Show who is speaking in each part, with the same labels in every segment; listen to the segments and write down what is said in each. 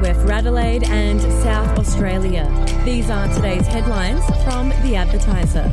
Speaker 1: We're for Adelaide and South Australia. These are today's headlines from The Advertiser.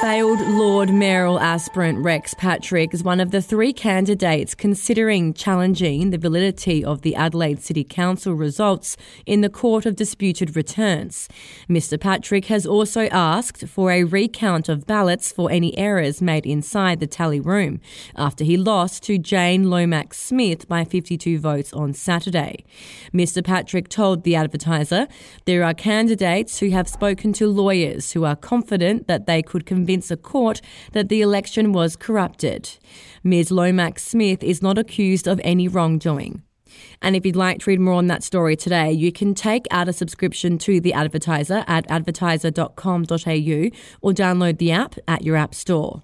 Speaker 1: Failed Lord mayoral aspirant Rex Patrick is one of the three candidates considering challenging the validity of the Adelaide City Council results in the Court of Disputed Returns. Mr. Patrick has also asked for a recount of ballots for any errors made inside the tally room after he lost to Jane Lomax Smith by 52 votes on Saturday. Mr. Patrick told the advertiser there are candidates who have spoken to lawyers who are confident that they could convince convince a court that the election was corrupted. Ms. Lomax Smith is not accused of any wrongdoing. And if you'd like to read more on that story today, you can take out a subscription to The Advertiser at advertiser.com.au or download the app at your app store.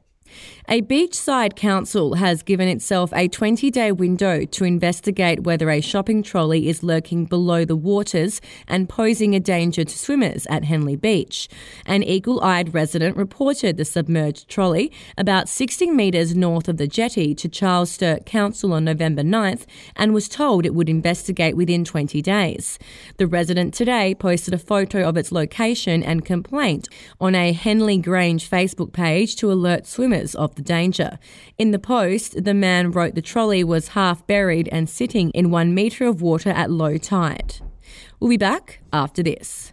Speaker 1: A beachside council has given itself a 20 day window to investigate whether a shopping trolley is lurking below the waters and posing a danger to swimmers at Henley Beach. An eagle eyed resident reported the submerged trolley about 60 metres north of the jetty to Charles Sturt Council on November 9th and was told it would investigate within 20 days. The resident today posted a photo of its location and complaint on a Henley Grange Facebook page to alert swimmers of the danger. In the post, the man wrote the trolley was half buried and sitting in one metre of water at low tide. We'll be back after this.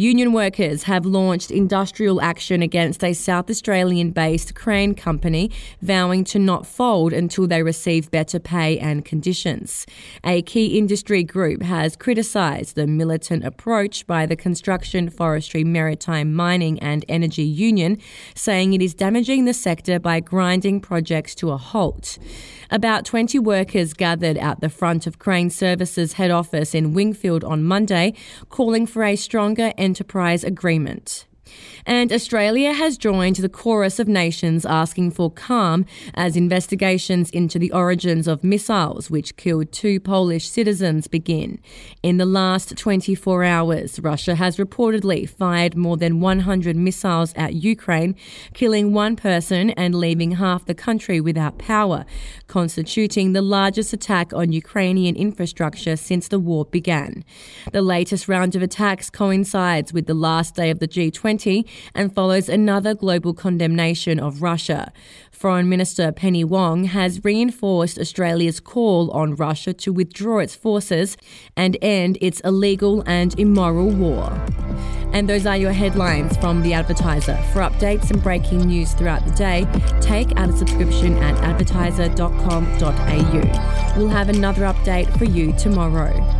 Speaker 1: Union workers have launched industrial action against a South Australian based crane company, vowing to not fold until they receive better pay and conditions. A key industry group has criticised the militant approach by the Construction, Forestry, Maritime, Mining and Energy Union, saying it is damaging the sector by grinding projects to a halt. About 20 workers gathered at the front of Crane Services head office in Wingfield on Monday, calling for a stronger enterprise agreement. And Australia has joined the chorus of nations asking for calm as investigations into the origins of missiles which killed two Polish citizens begin. In the last 24 hours, Russia has reportedly fired more than 100 missiles at Ukraine, killing one person and leaving half the country without power, constituting the largest attack on Ukrainian infrastructure since the war began. The latest round of attacks coincides with the last day of the G20 and follows another global condemnation of Russia. Foreign Minister Penny Wong has reinforced Australia's call on Russia to withdraw its forces and end its illegal and immoral war. And those are your headlines from The Advertiser. For updates and breaking news throughout the day, take out a subscription at advertiser.com.au. We'll have another update for you tomorrow.